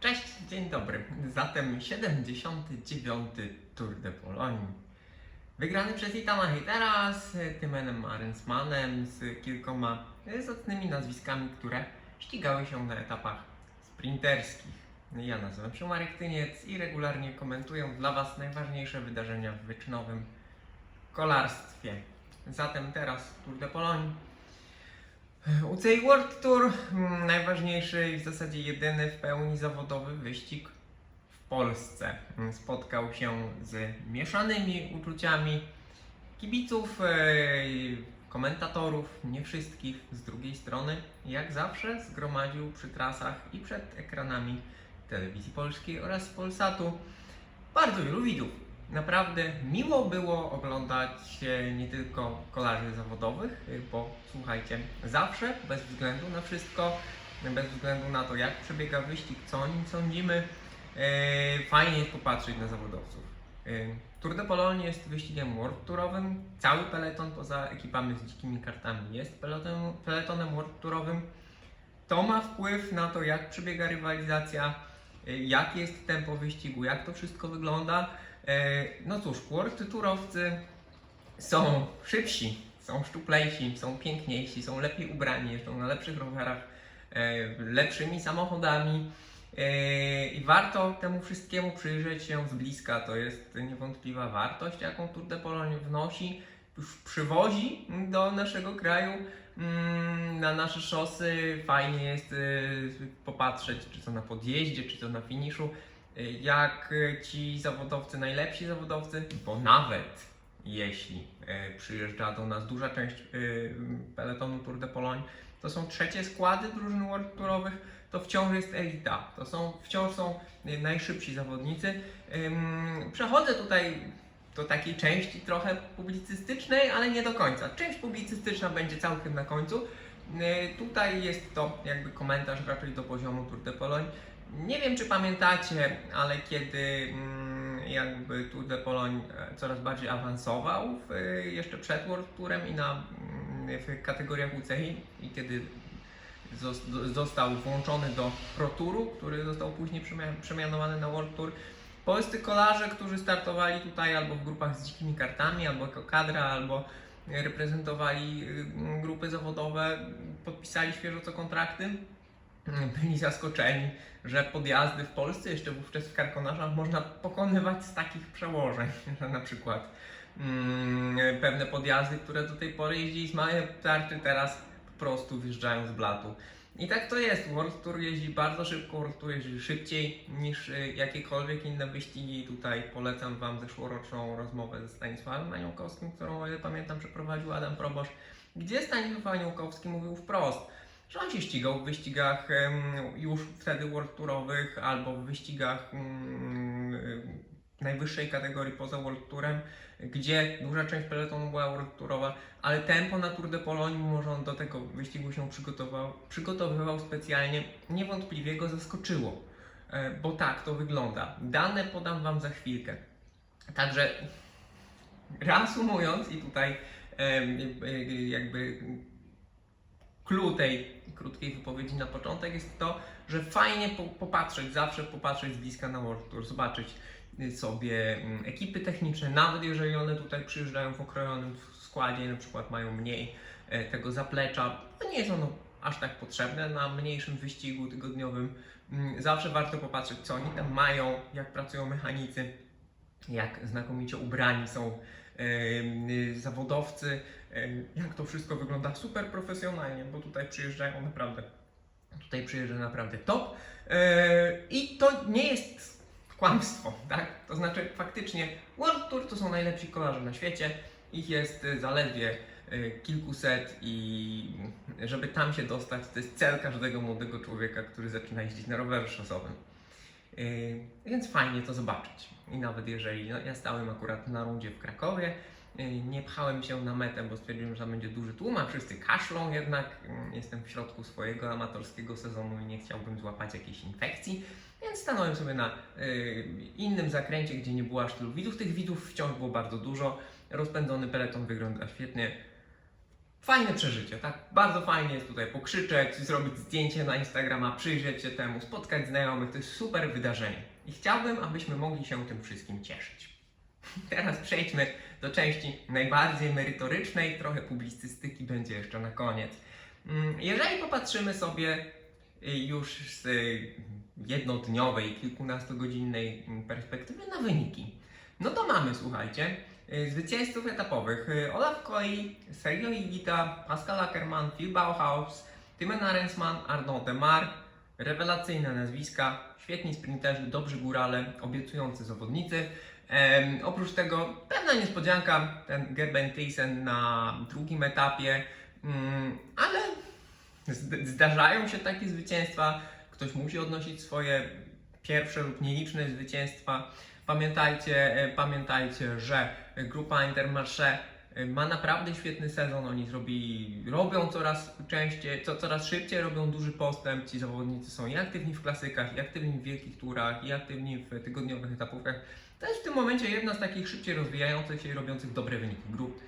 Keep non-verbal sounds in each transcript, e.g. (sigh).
Cześć, dzień dobry. Zatem 79. Tour de Pologne. Wygrany przez Itana Heitera z Tymenem Arensmanem, z kilkoma zacnymi nazwiskami, które ścigały się na etapach sprinterskich. Ja nazywam się Marek Tyniec i regularnie komentuję dla Was najważniejsze wydarzenia w wyczynowym kolarstwie. Zatem teraz Tour de Pologne. UCI World Tour, mm, najważniejszy i w zasadzie jedyny w pełni zawodowy wyścig w Polsce. Spotkał się z mieszanymi uczuciami kibiców, e, komentatorów, nie wszystkich. Z drugiej strony, jak zawsze, zgromadził przy trasach i przed ekranami telewizji polskiej oraz Polsatu bardzo wielu widzów. Naprawdę miło było oglądać e, nie tylko kolarzy zawodowych, e, bo słuchajcie, zawsze, bez względu na wszystko, bez względu na to, jak przebiega wyścig, co o nim sądzimy, e, fajnie jest popatrzeć na zawodowców. Tour de Pologne jest wyścigiem world tourowym. Cały peleton poza ekipami z dzikimi kartami jest peletonem, peletonem world tourowym. To ma wpływ na to, jak przebiega rywalizacja, jakie jest tempo wyścigu, jak to wszystko wygląda. E, No cóż, world tourowcy są szybsi, są szczuplejsi, są piękniejsi, są lepiej ubrani, jeżdżą na lepszych rowerach, e, lepszymi samochodami. E, I warto temu wszystkiemu przyjrzeć się z bliska. To jest niewątpliwa wartość, jaką Tour de Pologne wnosi, przywozi do naszego kraju. Mm, Na nasze szosy fajnie jest popatrzeć, czy to na podjeździe, czy to na finiszu, jak e, ci zawodowcy, najlepsi zawodowcy, bo nawet jeśli e, przyjeżdża do nas duża część peletonu Tour de Pologne, to są trzecie składy drużyn World Tourowych, to wciąż jest elita. To są, wciąż są najszybsi zawodnicy. Przechodzę tutaj do takiej części trochę publicystycznej, ale nie do końca. Część publicystyczna będzie całkiem na końcu. Tutaj jest to jakby komentarz raczej do poziomu Tour de Pologne. Nie wiem, czy pamiętacie, ale kiedy mm, jakby Tour de Pologne e, coraz bardziej awansował w, e, jeszcze przed World Tourem i na, mm, w kategoriach UCI i kiedy został włączony do Pro Touru, który został później przemia- przemianowany na World Tour. Polscy kolarze, którzy startowali tutaj albo w grupach z dzikimi kartami, albo jako kadra, albo reprezentowali y, grupy zawodowe, podpisali świeżo co kontrakty, byli zaskoczeni, że podjazdy w Polsce, jeszcze wówczas w karkonarzach, można pokonywać z takich przełożeń, (laughs) że na przykład mm, pewne podjazdy, które do tej pory jeździli z małej tarczy, teraz po prostu wjeżdżają z blatu. I tak to jest. World Tour jeździ bardzo szybko, World Tour jeździ szybciej niż y, jakiekolwiek inne wyścigi. Tutaj polecam Wam zeszłoroczną rozmowę ze Stanisławem Aniołkowskim, którą, o ile pamiętam, przeprowadził Adam Probosz, gdzie Stanisław Aniołkowski mówił wprost, że on się ścigał w wyścigach już wtedy World Tourowych albo w wyścigach najwyższej kategorii poza World Tourem, gdzie duża część peletonu była World Tourowa, ale tempo na Tour de Pologne, mimo że on do tego wyścigu się przygotował, przygotowywał specjalnie, niewątpliwie go zaskoczyło. E, Bo tak to wygląda. Dane podam Wam za chwilkę. Także reasumując, i tutaj jakby clue tej krótkiej wypowiedzi na początek jest to, że fajnie po, popatrzeć, zawsze popatrzeć z bliska na World Tour, zobaczyć y, sobie mm, ekipy techniczne, nawet jeżeli one tutaj przyjeżdżają w okrojonym składzie, na przykład mają mniej e, tego zaplecza, to nie jest ono aż tak potrzebne na mniejszym wyścigu tygodniowym. Mm, Zawsze warto popatrzeć, co oni tam mają, jak pracują mechanicy, jak znakomicie ubrani są zawodowcy, jak to wszystko wygląda super profesjonalnie, bo tutaj przyjeżdżają naprawdę, tutaj przyjeżdża naprawdę top E, i to nie jest kłamstwo, tak? To znaczy faktycznie World Tour to są najlepsi kolarze na świecie, ich jest zaledwie e, kilkuset i żeby tam się dostać, to jest cel każdego młodego człowieka, który zaczyna jeździć na rowerze szosowym. Yy, Więc fajnie to zobaczyć. I nawet jeżeli no, ja stałem akurat na rundzie w Krakowie, yy, nie pchałem się na metę, bo stwierdziłem, że tam będzie duży tłum, a wszyscy kaszlą jednak. Yy, Jestem w środku swojego amatorskiego sezonu i nie chciałbym złapać jakiejś infekcji, więc stanąłem sobie na yy, innym zakręcie, gdzie nie było aż tylu widzów. Tych widzów wciąż było bardzo dużo. Rozpędzony peleton wygląda świetnie. Fajne przeżycie, tak? Bardzo fajnie jest tutaj pokrzyczeć, zrobić zdjęcie na Instagrama, przyjrzeć się temu, spotkać znajomych, to jest super wydarzenie. I chciałbym, abyśmy mogli się tym wszystkim cieszyć. (laughs) Teraz przejdźmy do części najbardziej merytorycznej, trochę publicystyki będzie jeszcze na koniec. Mm, Jeżeli popatrzymy sobie y, już z jednodniowej, kilkunastogodzinnej mm, perspektywy na wyniki, no to mamy, słuchajcie, zwycięzców etapowych y, Olaf Koi, Sergio Higita, Pascal Ackermann, Phil Bauhaus, Timen Arensman, Arnaud Demar, rewelacyjne nazwiska, świetni sprinterzy, dobrzy górale, obiecujący zawodnicy. Em, oprócz tego pewna niespodzianka, ten Gerben Thyssen na drugim etapie, mm, ale zd- zdarzają się takie zwycięstwa. Ktoś musi odnosić swoje pierwsze lub nieliczne zwycięstwa. Pamiętajcie, e, pamiętajcie, że grupa Intermarché e, ma naprawdę świetny sezon. Oni zrobili, robią coraz częściej, co, coraz szybciej, robią duży postęp. Ci zawodnicy są i aktywni w klasykach, i aktywni w wielkich turach, i aktywni w tygodniowych etapówkach. To jest w tym momencie jedna z takich szybciej rozwijających się i robiących dobre wyniki grup.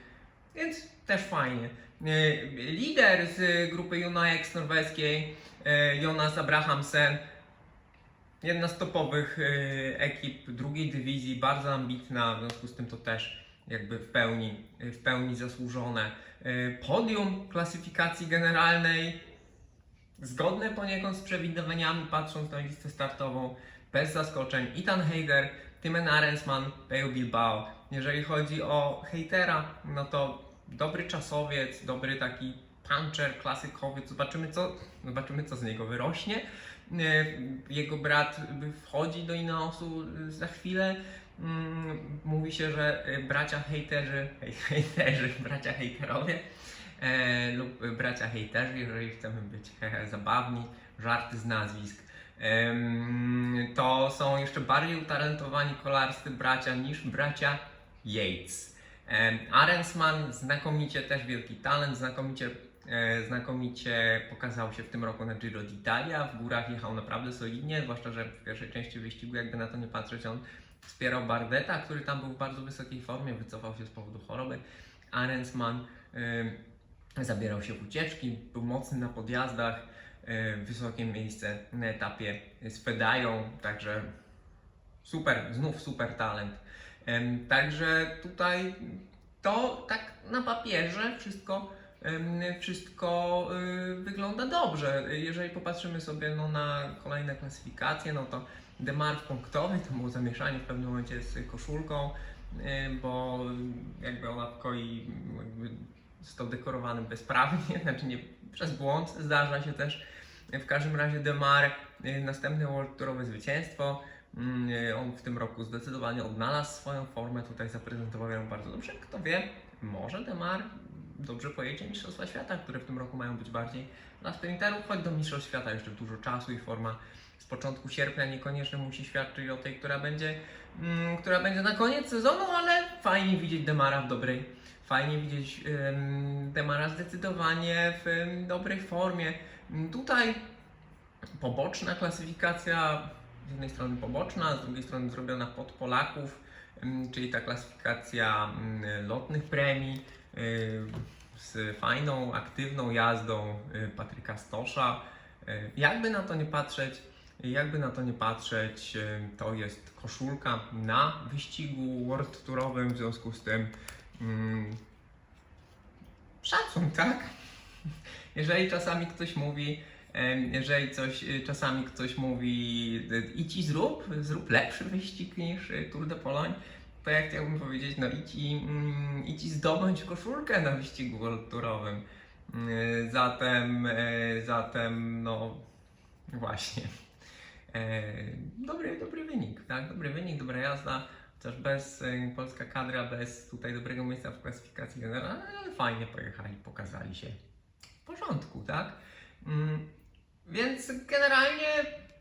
Więc też fajnie. E, Lider z grupy Unax norweskiej, e, Jonas Abrahamsen, jedna z topowych e, ekip drugiej dywizji, bardzo ambitna, w związku z tym to też jakby w pełni, w pełni zasłużone. E, Podium klasyfikacji generalnej, zgodne poniekąd z przewidywaniami, patrząc na listę startową, bez zaskoczeń. Ethan Heider, Timen Arensman, Pejo Bilbao. Jeżeli chodzi o hejtera, no to dobry czasowiec, dobry taki puncher, klasykowiec. Zobaczymy co, zobaczymy, co z niego wyrośnie. E, Jego brat wchodzi do Ineosu za chwilę. Mm, Mówi się, że e, bracia hejterzy, hej- (laughs) hejterzy, bracia hejterowie e, lub bracia hejterzy, jeżeli chcemy być zabawni, żarty z nazwisk. To są jeszcze bardziej utalentowani kolarscy bracia niż bracia Yates. Arensman znakomicie, też wielki talent, znakomicie, znakomicie pokazał się w tym roku na Giro d'Italia. W górach jechał naprawdę solidnie, zwłaszcza, że w pierwszej części wyścigu, jakby na to nie patrzeć, on wspierał Bardeta, który tam był w bardzo wysokiej formie, wycofał się z powodu choroby. Arensman em, zabierał się w ucieczki, był mocny na podjazdach, e, wysokie miejsce na etapie z Fedają, także super, znów super talent. Em, Także tutaj to tak na papierze wszystko, wszystko y, wygląda dobrze. Jeżeli popatrzymy sobie no, na kolejne klasyfikacje, no to Demar w punktowy, to było zamieszanie w pewnym momencie z koszulką, bo jakby ona w koi jakby został dekorowany bezprawnie, (laughs) znaczy nie przez błąd, zdarza się też. W każdym razie Demar, y, następne World zwycięstwo. Mm, y, On w tym roku zdecydowanie odnalazł swoją formę, tutaj zaprezentował ją bardzo dobrze. Kto wie, może Demar dobrze pojedzie Mistrzostwa Świata, które w tym roku mają być bardziej dla sprinterów, choć do Mistrzostw Świata jeszcze dużo czasu i forma z początku sierpnia niekoniecznie musi świadczyć o tej, która będzie, mm, która będzie na koniec sezonu, ale fajnie widzieć Demara w dobrej, fajnie widzieć ym, Demara zdecydowanie w ym, dobrej formie. Mm, Tutaj poboczna klasyfikacja, z jednej strony poboczna, z drugiej strony zrobiona pod Polaków, czyli ta klasyfikacja ym, lotnych premii z fajną, aktywną jazdą y, Patryka Stosza. Y, Jakby na to nie patrzeć, jakby na to nie patrzeć, y, to jest koszulka na wyścigu World Tourowym, w związku z tym mm, szacun, tak? (laughs) Jeżeli czasami ktoś mówi, jeżeli coś, y, czasami ktoś mówi y, i zrób, zrób lepszy wyścig niż y, Tour de Pologne, to ja chciałbym powiedzieć, no idź i, mm, idź i zdobądź koszulkę na wyścigu World Tourowym. Y, Zatem, y, zatem, no właśnie. E, Dobry, dobry wynik, tak? Dobry wynik, dobra jazda. Chociaż bez polska kadra, bez tutaj dobrego miejsca w klasyfikacji generalnej, ale fajnie pojechali, pokazali się w porządku, tak? Mm, Więc generalnie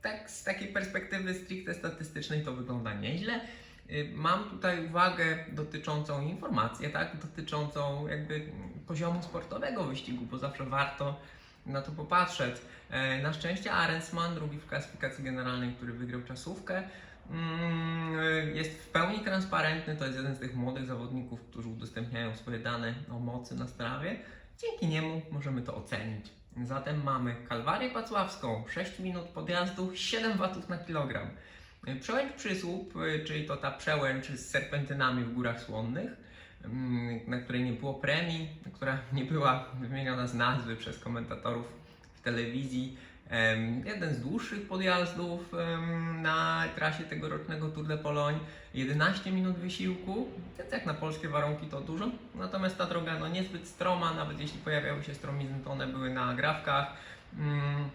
tak z takiej perspektywy stricte statystycznej to wygląda nieźle. Y, Mam tutaj uwagę dotyczącą informację, tak? Dotyczącą jakby poziomu sportowego wyścigu, bo zawsze warto na to popatrzeć. E, Na szczęście Arensman, drugi w klasyfikacji generalnej, który wygrał czasówkę, mm, e, jest w pełni transparentny. To jest jeden z tych młodych zawodników, którzy udostępniają swoje dane o mocy na strawie. Dzięki niemu możemy to ocenić. Zatem mamy Kalwarię Pacławską, 6 minut podjazdu, 7 watów na kilogram. Przełęcz Przysłup, y, czyli to ta przełęcz z serpentynami w Górach Słonnych, mm, na której nie było premii, która (laughs) nie była wymieniona z nazwy przez komentatorów w telewizji. Jeden z dłuższych podjazdów na trasie tegorocznego Tour de Pologne. 11 minut wysiłku, więc jak na polskie warunki to dużo. Natomiast ta droga no niezbyt stroma, nawet jeśli pojawiały się stromizny, to one były na agrawkach. Mm,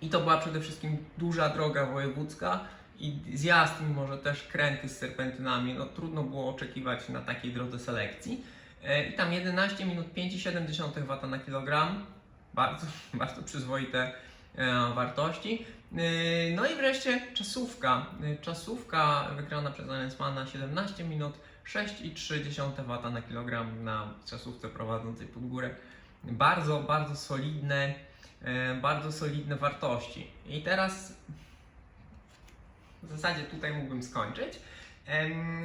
I to była przede wszystkim duża droga wojewódzka i zjazd, mimo że też kręty z serpentynami, no trudno było oczekiwać na takiej drodze selekcji. E, I tam 11 minut 5,7 W na kilogram, bardzo, (laughs) bardzo przyzwoite e, wartości. E, No i wreszcie czasówka. Czasówka wygrana przez Lensmana 17 minut 6,3 W na kilogram na czasówce prowadzącej pod górę. Bardzo, bardzo solidne, bardzo solidne wartości. I teraz w zasadzie tutaj mógłbym skończyć.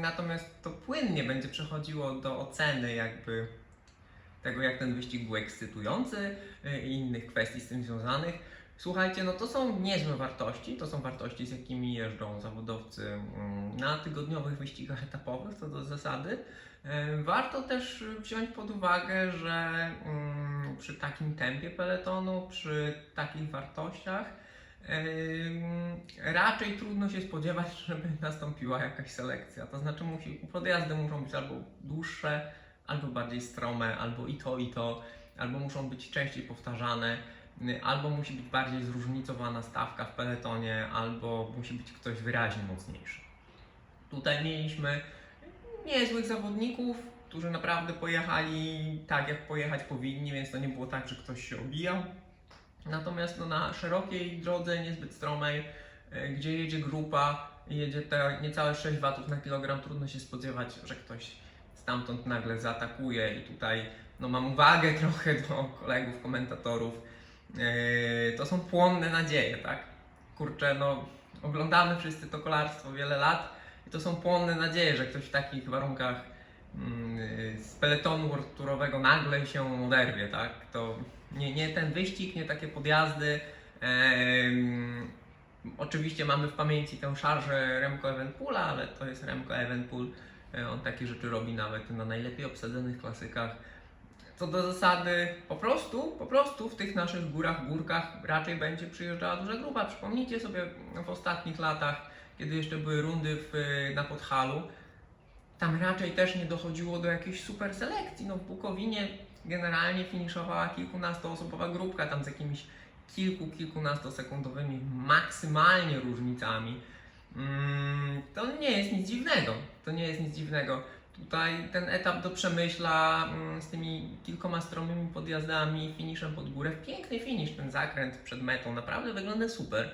Natomiast to płynnie będzie przechodziło do oceny jakby tego, jak ten wyścig był ekscytujący y, i innych kwestii z tym związanych. Słuchajcie, no to są niezłe wartości, to są wartości, z jakimi jeżdżą zawodowcy mm, na tygodniowych wyścigach etapowych, co do zasady. Warto też wziąć pod uwagę, że mm, przy takim tempie peletonu, przy takich wartościach, raczej trudno się spodziewać, (laughs) żeby nastąpiła jakaś selekcja. To znaczy, musi, podjazdy muszą być albo dłuższe, albo bardziej strome, albo i to, i to, albo muszą być częściej powtarzane, y, albo musi być bardziej zróżnicowana stawka w peletonie, albo musi być ktoś wyraźnie mocniejszy. Tutaj mieliśmy niezłych zawodników, którzy naprawdę pojechali tak, jak pojechać powinni, więc to nie było tak, że ktoś się obijał. Natomiast no, na szerokiej drodze, niezbyt stromej, gdzie jedzie grupa, jedzie te niecałe 6 watów na kilogram, trudno się spodziewać, że ktoś stamtąd nagle zaatakuje i tutaj no, mam uwagę (laughs) trochę do kolegów, komentatorów. E, To są płonne nadzieje, tak? Kurczę, no oglądamy wszyscy to kolarstwo wiele lat i to są płonne nadzieje, że ktoś w takich warunkach mm, z peletonu turowego nagle się oderwie, tak? To nie, nie ten wyścig, nie takie podjazdy. Em, oczywiście mamy w pamięci tę szarżę Remco Evenepoela, ale to jest Remco Evenepoel. E, On takie rzeczy robi nawet na najlepiej obsadzonych klasykach. Co do zasady, po prostu, po prostu w tych naszych górach, górkach raczej będzie przyjeżdżała duża grupa. Przypomnijcie sobie w ostatnich latach, kiedy jeszcze były rundy w, na Podhalu, tam raczej też nie dochodziło do jakiejś super selekcji. No w Bukowinie generalnie finiszowała kilkunastoosobowa grupka tam z jakimiś kilku, kilkunastosekundowymi maksymalnie różnicami. Mm, to nie jest nic dziwnego. To nie jest nic dziwnego. Tutaj ten etap do Przemyśla mm, z tymi kilkoma stromymi podjazdami, finiszem pod górę, piękny finisz, ten zakręt przed metą, naprawdę wygląda super.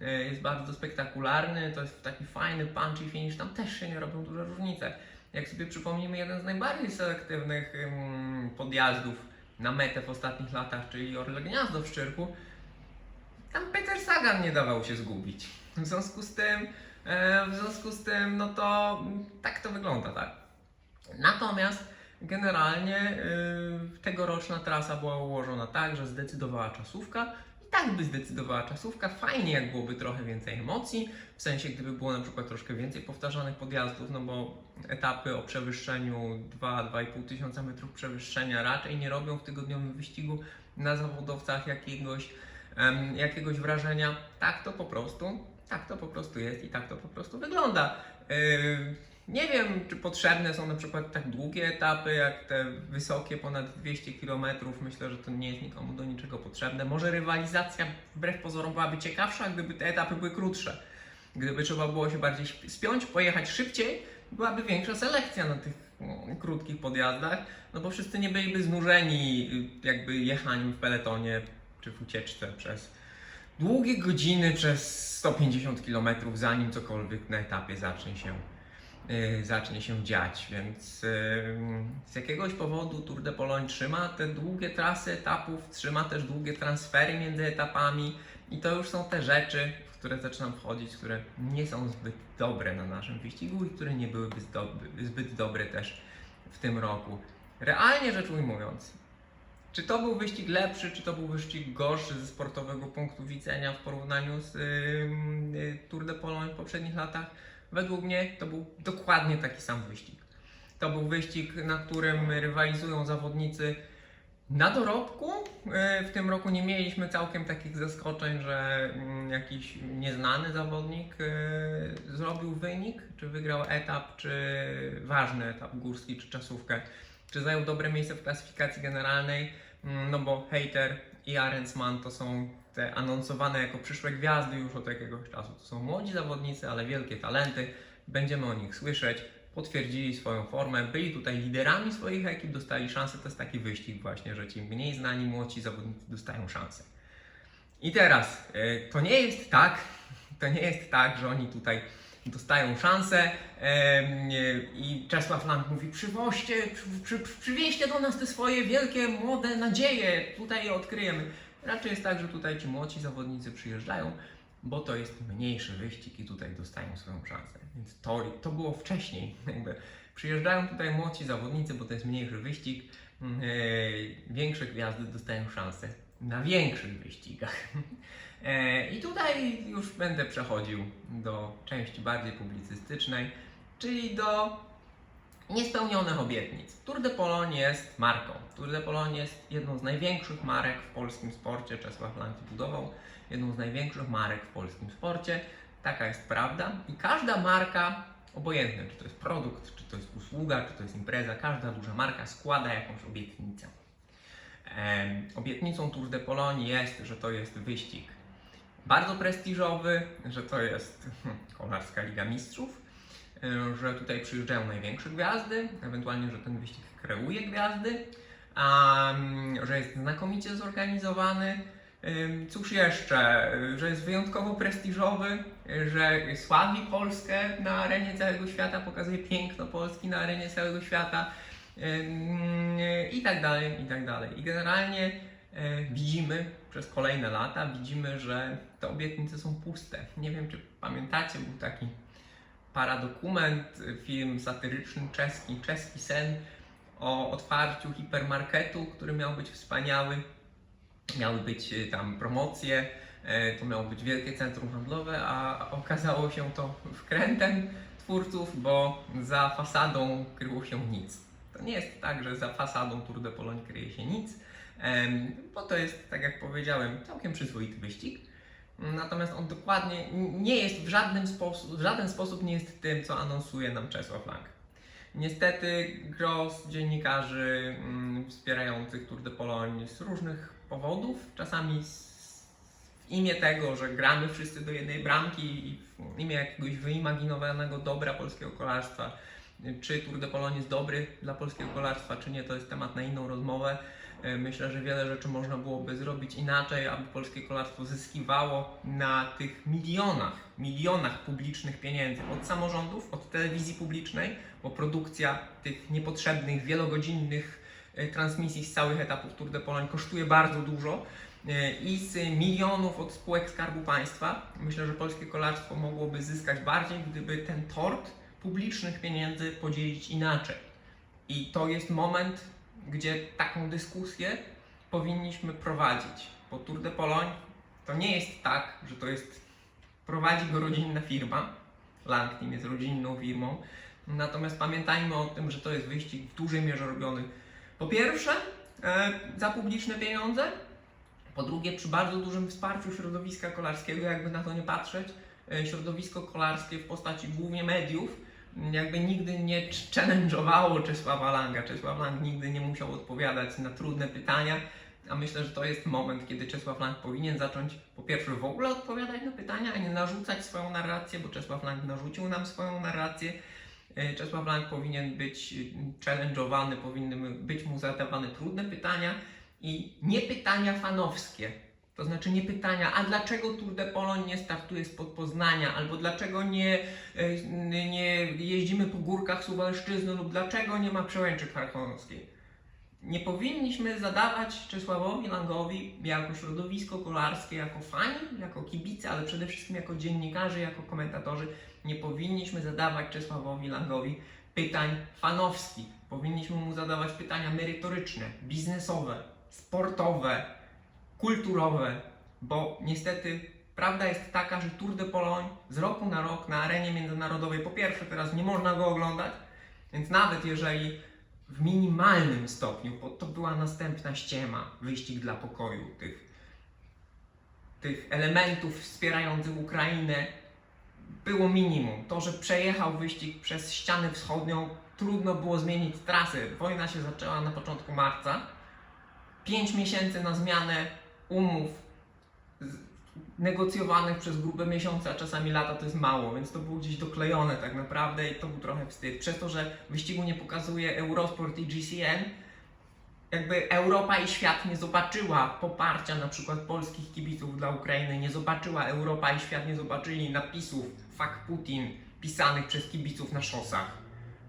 E, Jest bardzo spektakularny, to jest taki fajny, punchy finish, tam też się nie robią duże różnice. Jak sobie przypomnimy jeden z najbardziej selektywnych ym, podjazdów na metę w ostatnich latach, czyli Orle Gniazdo w Szczyrku, tam Peter Sagan nie dawał się zgubić. W związku z tym, e, w związku z tym, no to tak to wygląda, tak. Natomiast generalnie y, tegoroczna trasa była ułożona tak, że zdecydowała czasówka i tak by zdecydowała czasówka. Fajnie, jak byłoby trochę więcej emocji, w sensie gdyby było na przykład troszkę więcej powtarzanych podjazdów, no bo etapy o przewyższeniu 2-2,5 tysiąca metrów przewyższenia raczej nie robią w tygodniowym wyścigu na zawodowcach jakiegoś, jakiegoś wrażenia. Tak to po prostu, tak to po prostu jest i tak to po prostu wygląda. Nie wiem, czy potrzebne są na przykład tak długie etapy, jak te wysokie, ponad 200 km. Myślę, że to nie jest nikomu do niczego potrzebne. Może rywalizacja wbrew pozorom byłaby ciekawsza, gdyby te etapy były krótsze. Gdyby trzeba było się bardziej spiąć, pojechać szybciej, byłaby większa selekcja na tych mm, krótkich podjazdach, no bo wszyscy nie byliby znużeni jakby jechaniem w peletonie czy w ucieczce przez długie godziny przez 150 km, zanim cokolwiek na etapie zacznie się y, zacznie się dziać, więc y, z jakiegoś powodu Tour de Pologne trzyma te długie trasy etapów, trzyma też długie transfery między etapami i to już są te rzeczy, w które zaczynam wchodzić, które nie są zbyt dobre na naszym wyścigu i które nie byłyby zbyt dobre też w tym roku. Realnie rzecz ujmując, Czy to był wyścig lepszy, czy to był wyścig gorszy ze sportowego punktu widzenia w porównaniu z ym, y, Tour de Pologne w poprzednich latach? Według mnie to był dokładnie taki sam wyścig. To był wyścig, na którym rywalizują zawodnicy na dorobku. Y, W tym roku nie mieliśmy całkiem takich zaskoczeń, że mm, jakiś nieznany zawodnik y, zrobił wynik, czy wygrał etap, czy ważny etap górski, czy czasówkę, czy zajął dobre miejsce w klasyfikacji generalnej. Mm, No bo Hater i Arensman to są te anonsowane jako przyszłe gwiazdy już od jakiegoś czasu. To są młodzi zawodnicy, ale wielkie talenty. Będziemy o nich słyszeć. Potwierdzili swoją formę, byli tutaj liderami swoich ekip, dostali szansę. To jest taki wyścig właśnie, że ci mniej znani, młodzi zawodnicy dostają szansę. I teraz, y, to nie jest tak, to nie jest tak, że oni tutaj dostają szansę i Czesław Lang mówi przywoźcie, przy, przy, przywieźcie do nas te swoje wielkie, młode nadzieje, tutaj je odkryjemy. Raczej jest tak, że tutaj ci młodzi zawodnicy przyjeżdżają, bo to jest mniejszy wyścig i tutaj dostają swoją szansę. Więc to, to było wcześniej. (laughs) Jakby przyjeżdżają tutaj młodzi zawodnicy, bo to jest mniejszy wyścig. mm, e, Większe gwiazdy dostają szansę na większych wyścigach. (laughs) E, I tutaj już będę przechodził do części bardziej publicystycznej, czyli do niespełnionych obietnic. Tour de Pologne jest marką. Tour de Pologne jest jedną z największych marek w polskim sporcie. Czesław Lang budował jedną z największych marek w polskim sporcie. Taka jest prawda. I każda marka, obojętnie czy to jest produkt, czy to jest usługa, czy to jest impreza, każda duża marka składa jakąś obietnicę. Em, Obietnicą Tour de Pologne jest, że to jest wyścig bardzo prestiżowy, że to jest (laughs) Kolarska Liga Mistrzów, e, że tutaj przyjeżdżają największe gwiazdy, ewentualnie, że ten wyścig kreuje gwiazdy, a, mm, że jest znakomicie zorganizowany. Ym, Cóż jeszcze, Y, że jest wyjątkowo prestiżowy, że sławi Polskę na arenie całego świata, pokazuje piękno Polski na arenie całego świata ym, i tak dalej, i tak dalej. I generalnie e, widzimy przez kolejne lata, widzimy, że te obietnice są puste. Nie wiem, czy pamiętacie, był taki paradokument, film satyryczny czeski, czeski sen o otwarciu hipermarketu, który miał być wspaniały. Miały być y, tam promocje, e, to miało być wielkie centrum handlowe, a okazało się to wkrętem twórców, bo za fasadą kryło się nic. To nie jest tak, że za fasadą Tour de Pologne kryje się nic, bo to jest, tak jak powiedziałem, całkiem przyzwoity wyścig. Natomiast on dokładnie nie jest w sposób, w żaden sposób nie jest tym, co anonsuje nam Czesław Lang. Niestety gros dziennikarzy mm, wspierających Tour de Pologne z różnych powodów, czasami w imię tego, że gramy wszyscy do jednej bramki i w imię jakiegoś wyimaginowanego dobra polskiego kolarstwa, czy Tour de Pologne jest dobry dla polskiego kolarstwa, czy nie, to jest temat na inną rozmowę. E, Myślę, że wiele rzeczy można byłoby zrobić inaczej, aby polskie kolarstwo zyskiwało na tych milionach, milionach publicznych pieniędzy od samorządów, od telewizji publicznej, bo produkcja tych niepotrzebnych, wielogodzinnych e, transmisji z całych etapów Tour de Pologne kosztuje bardzo dużo e, i z milionów od spółek Skarbu Państwa. Myślę, że polskie kolarstwo mogłoby zyskać bardziej, gdyby ten tort publicznych pieniędzy podzielić inaczej. I to jest moment, gdzie taką dyskusję powinniśmy prowadzić. Bo Tour de Pologne to nie jest tak, że to jest prowadzi go rodzinna firma. Lang Team jest rodzinną firmą. Natomiast pamiętajmy o tym, że to jest wyścig w dużej mierze robiony po pierwsze e, za publiczne pieniądze, po drugie przy bardzo dużym wsparciu środowiska kolarskiego, jakby na to nie patrzeć. E, środowisko kolarskie w postaci głównie mediów jakby nigdy nie ch- challenge'owało Czesława Langa. Czesław Lang nigdy nie musiał odpowiadać na trudne pytania, a myślę, że to jest moment, kiedy Czesław Lang powinien zacząć po pierwsze w ogóle odpowiadać na pytania, a nie narzucać swoją narrację, bo Czesław Lang narzucił nam swoją narrację. E, Czesław Lang powinien być challenge'owany, powinny być mu zadawane trudne pytania i nie pytania fanowskie. To znaczy nie pytania, a dlaczego Tour de Pologne nie startuje spod Poznania, albo dlaczego nie, e, nie jeździmy po górkach Suwalszczyzny, lub dlaczego nie ma przełęczy charkonoskiej. Nie powinniśmy zadawać Czesławowi Langowi jako środowisko kolarskie, jako fani, jako kibice, ale przede wszystkim jako dziennikarze, jako komentatorzy, nie powinniśmy zadawać Czesławowi Langowi pytań fanowskich. Powinniśmy mu zadawać pytania merytoryczne, biznesowe, sportowe, kulturowe, bo niestety prawda jest taka, że Tour de Pologne z roku na rok na arenie międzynarodowej po pierwsze teraz nie można go oglądać, więc nawet jeżeli w minimalnym stopniu, bo to była następna ściema, wyścig dla pokoju, tych, tych elementów wspierających Ukrainę, było minimum. To, że przejechał wyścig przez ścianę wschodnią, trudno było zmienić trasę. Wojna się zaczęła na początku marca. Pięć miesięcy na zmianę umów negocjowanych przez grube miesiące, a czasami lata to jest mało, więc to było gdzieś doklejone tak naprawdę i to był trochę wstyd. Przez to, że wyścigu nie pokazuje Eurosport i GCN, jakby Europa i świat nie zobaczyła poparcia na przykład polskich kibiców dla Ukrainy, nie zobaczyła Europa i świat nie zobaczyli napisów Fuck Putin pisanych przez kibiców na szosach.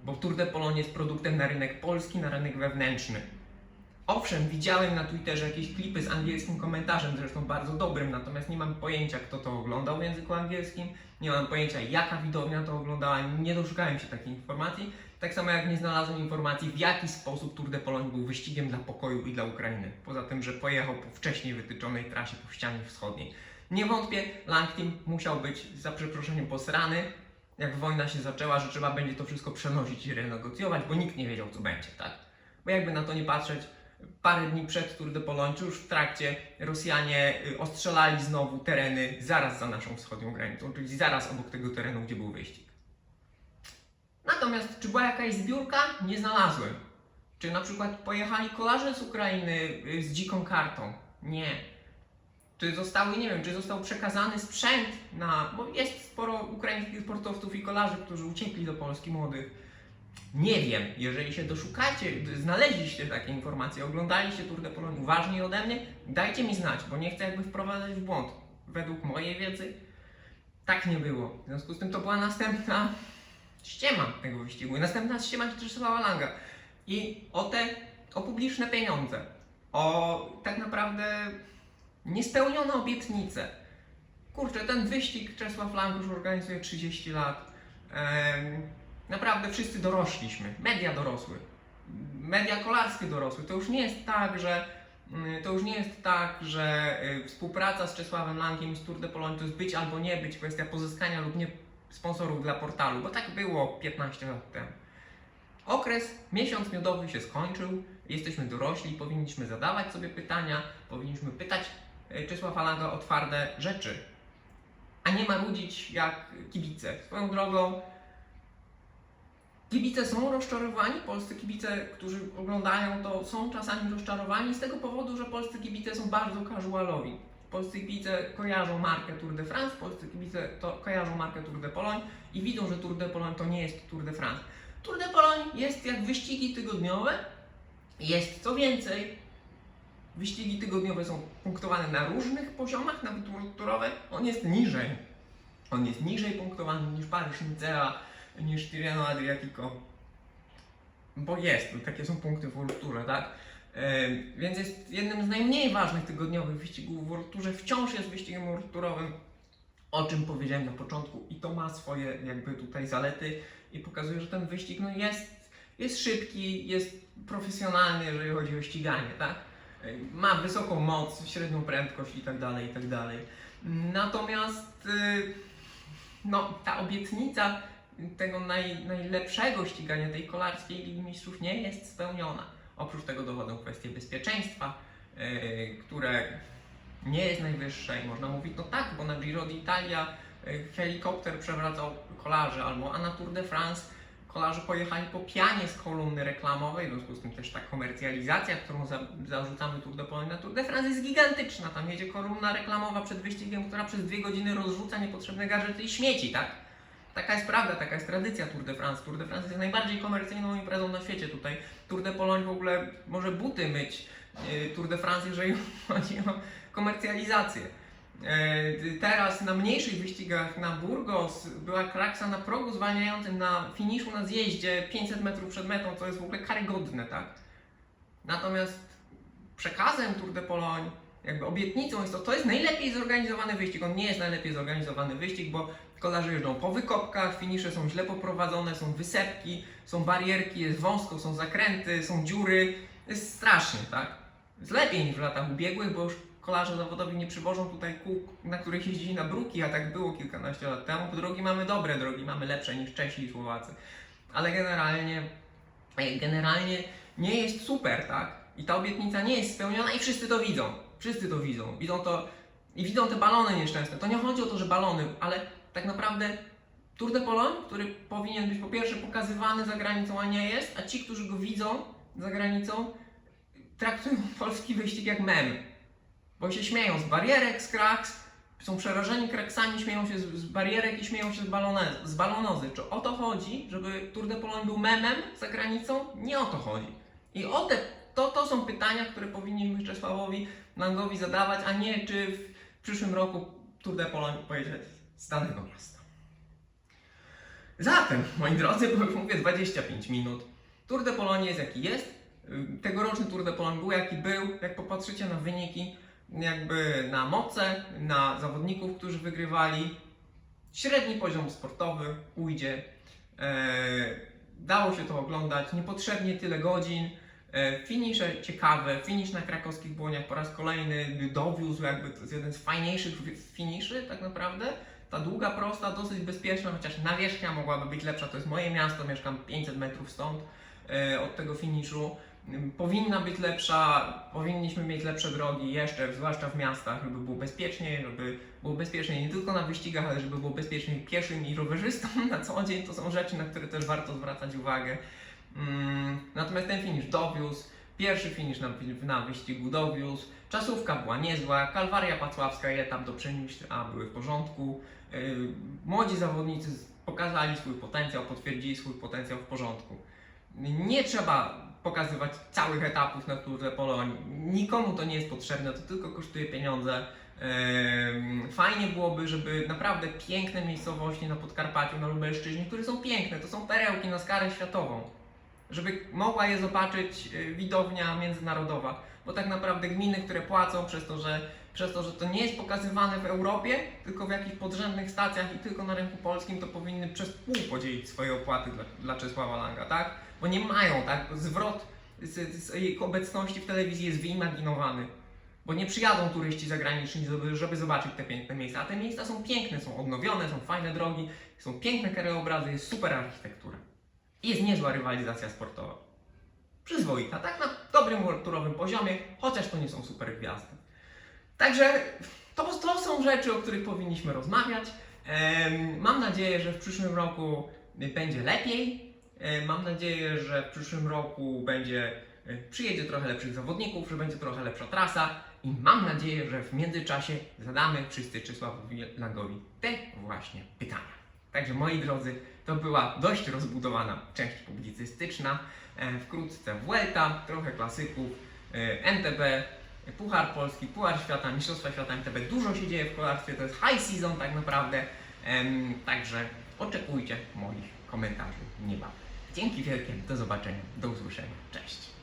Bo Tour de Pologne jest produktem na rynek polski, na rynek wewnętrzny. Owszem, widziałem na Twitterze jakieś klipy z angielskim komentarzem, zresztą bardzo dobrym, natomiast nie mam pojęcia, kto to oglądał w języku angielskim, nie mam pojęcia, jaka widownia to oglądała, nie doszukałem się takiej informacji. Tak samo jak nie znalazłem informacji, w jaki sposób Tour de Pologne był wyścigiem dla pokoju i dla Ukrainy. Poza tym, że pojechał po wcześniej wytyczonej trasie po ścianie wschodniej. Nie wątpię, Langteam musiał być za przeproszeniem posrany, jak wojna się zaczęła, że trzeba będzie to wszystko przenosić i renegocjować, bo nikt nie wiedział, co będzie, tak? Bo jakby na to nie patrzeć, parę dni przed Tour de Pologne, już w trakcie, Rosjanie y, ostrzelali znowu tereny zaraz za naszą wschodnią granicą, czyli zaraz obok tego terenu, gdzie był wyścig. Natomiast, czy była jakaś zbiórka? Nie znalazłem. Czy na przykład pojechali kolarze z Ukrainy y, z dziką kartą? Nie. Czy zostały, nie wiem, czy został przekazany sprzęt na. Bo jest sporo ukraińskich sportowców i kolarzy, którzy uciekli do Polski młodych. Nie wiem, jeżeli się doszukacie, znaleźliście takie informacje, oglądaliście Tour de Pologne uważniej ode mnie, dajcie mi znać, bo nie chcę jakby wprowadzać w błąd. Według mojej wiedzy tak nie było. W związku z tym to była następna ściema tego wyścigu. I następna ściema Czesława Langa. I o te, o publiczne pieniądze, o tak naprawdę niespełnione obietnice. Kurczę, ten wyścig Czesław Lang już organizuje 30 lat. Em, naprawdę wszyscy dorośliśmy, media dorosły, media kolarskie dorosły. To już nie jest tak, że mm, to już nie jest tak, że y, współpraca z Czesławem Langiem i z Tour de Pologne to jest być albo nie być, kwestia pozyskania lub nie sponsorów dla portalu, bo tak było 15 lat temu. Okres miesiąc miodowy się skończył, jesteśmy dorośli, powinniśmy zadawać sobie pytania, powinniśmy pytać y, Czesława Langa o twarde rzeczy, a nie marudzić jak kibice. Swoją drogą, Kibice są rozczarowani, polscy kibice, którzy oglądają to, są czasami rozczarowani z tego powodu, że polscy kibice są bardzo casualowi. Polscy kibice kojarzą markę Tour de France, polscy kibice to kojarzą markę Tour de Pologne i widzą, że Tour de Pologne to nie jest Tour de France. Tour de Pologne jest jak wyścigi tygodniowe, jest co więcej, wyścigi tygodniowe są punktowane na różnych poziomach, nawet turowe, on jest niżej. On jest niżej punktowany niż Paryż Nicea, niż Tirreno Adriatico. Bo jest, no takie są punkty w World tak? E, więc jest jednym z najmniej ważnych tygodniowych wyścigów w World. Wciąż jest wyścigiem World o czym powiedziałem na początku i to ma swoje jakby tutaj zalety i pokazuje, że ten wyścig no jest, jest szybki, jest profesjonalny, jeżeli chodzi o ściganie, tak? E, Ma wysoką moc, średnią prędkość i tak dalej, i tak dalej. Natomiast y, no, ta obietnica tego naj, najlepszego ścigania tej kolarskiej Ligi Mistrzów nie jest spełniona. Oprócz tego dochodzą kwestie bezpieczeństwa, yy, które nie jest najwyższe i można mówić, no tak, bo na Giro d'Italia yy, helikopter przewracał kolarzy, albo a na Tour de France kolarze pojechali po pianie z kolumny reklamowej, w związku z tym też ta komercjalizacja, którą za, zarzucamy Tour de Pologne na Tour de France jest gigantyczna. Tam jedzie kolumna reklamowa przed wyścigiem, która przez dwie godziny rozrzuca niepotrzebne gadżety i śmieci, tak? Taka jest prawda, taka jest tradycja Tour de France. Tour de France jest najbardziej komercyjną imprezą na świecie tutaj. Tour de Pologne w ogóle może buty myć. yy, Tour de France, jeżeli (laughs) chodzi o komercjalizację. Yy, Teraz na mniejszych wyścigach na Burgos była kraksa na progu zwalniającym na finiszu na zjeździe 500 metrów przed metą, co jest w ogóle karygodne, tak? Natomiast przekazem Tour de Pologne, jakby obietnicą jest to, to jest najlepiej zorganizowany wyścig. On nie jest najlepiej zorganizowany wyścig, bo kolarze jeżdżą po wykopkach, finisze są źle poprowadzone, są wysepki, są barierki, jest wąsko, są zakręty, są dziury. Jest strasznie, tak? jest lepiej niż w latach ubiegłych, bo już kolarze zawodowi nie przywożą tutaj kół, na których jeździli na bruki, a tak było kilkanaście lat temu. Drogi mamy dobre drogi, mamy lepsze niż Czesi i Słowacy. Ale generalnie, generalnie nie jest super, tak? I ta obietnica nie jest spełniona i wszyscy to widzą. Wszyscy to widzą. Widzą to i widzą te balony nieszczęsne. To nie chodzi o to, że balony, ale tak naprawdę Tour de Pologne, który powinien być po pierwsze pokazywany za granicą, a nie jest, a ci, którzy go widzą za granicą, traktują (laughs) polski wyścig jak mem. Bo się śmieją z barierek, z kraks, są przerażeni kraksami, śmieją się z, barierek i śmieją się z, balone, z balonozy. Czy o to chodzi, żeby Tour de Pologne był memem za granicą? Nie o to chodzi. I o te, to, to są pytania, które powinniśmy Czesławowi Langowi zadawać, a nie czy w przyszłym roku Tour de Pologne pojedzie z danego miasta. Zatem, moi drodzy, bo mówię 25 minut. Tour de Pologne jest jaki jest. Y, Tegoroczny Tour de Pologne był jaki był. Jak popatrzycie na wyniki, jakby na moce, na zawodników, którzy wygrywali, średni poziom sportowy ujdzie. E, dało się to oglądać, niepotrzebnie tyle godzin. E, finisze ciekawe, finisz na krakowskich błoniach po raz kolejny dowiózł, jakby to jest jeden z fajniejszych finiszy tak naprawdę. Ta długa, prosta, dosyć bezpieczna, chociaż nawierzchnia mogłaby być lepsza. To jest moje miasto, mieszkam 500 metrów stąd e, od tego finiszu. Ym, Powinna być lepsza, powinniśmy mieć lepsze drogi jeszcze, zwłaszcza w miastach, żeby było bezpieczniej, żeby było bezpieczniej nie tylko na wyścigach, ale żeby było bezpieczniej pieszym i rowerzystom (laughs) na co dzień. To są rzeczy, na które też warto zwracać uwagę. Mm, Natomiast ten finisz dowiózł, pierwszy finisz na, na wyścigu dowiózł, czasówka była niezła, Kalwaria Pacławska i etap do Przemyśla były w porządku. Yy, Młodzi zawodnicy pokazali swój potencjał, potwierdzili swój potencjał w porządku. Nie trzeba pokazywać całych etapów na Tour de. Nikomu to nie jest potrzebne, to tylko kosztuje pieniądze. Fajnie byłoby, żeby naprawdę piękne miejscowości na Podkarpaciu, na Lubelszczyźnie, które są piękne, to są perełki na skalę światową, żeby mogła je zobaczyć e, widownia międzynarodowa, bo tak naprawdę gminy, które płacą przez to, że przez to, że to nie jest pokazywane w Europie, tylko w jakichś podrzędnych stacjach i tylko na rynku polskim, to powinny przez pół podzielić swoje opłaty dla, dla Czesława Langa, tak? Bo nie mają, tak? Zwrot z, z jej obecności w telewizji jest wyimaginowany. Bo nie przyjadą turyści zagraniczni, żeby, żeby zobaczyć te piękne miejsca. A te miejsca są piękne, są odnowione, są fajne drogi, są piękne krajobrazy, jest super architektura. Jest niezła rywalizacja sportowa. Przyzwoita, tak na dobrym turowym poziomie, chociaż to nie są super gwiazdy. Także to, to są rzeczy, o których powinniśmy rozmawiać. Mam nadzieję, że w przyszłym roku będzie lepiej. Mam nadzieję, że w przyszłym roku będzie e, przyjedzie trochę lepszych zawodników, że będzie trochę lepsza trasa i mam nadzieję, że w międzyczasie zadamy wszyscy Czesławowi Langowi te właśnie pytania. Także moi drodzy, to była dość rozbudowana część publicystyczna. E, Wkrótce Vuelta, trochę klasyków, e, NTB, Puchar Polski, Puchar Świata, Mistrzostwa Świata MTB. Dużo się dzieje w kolarstwie, to jest high season tak naprawdę. Także oczekujcie moich komentarzy niebawem. Dzięki wielkie, do zobaczenia, do usłyszenia, cześć.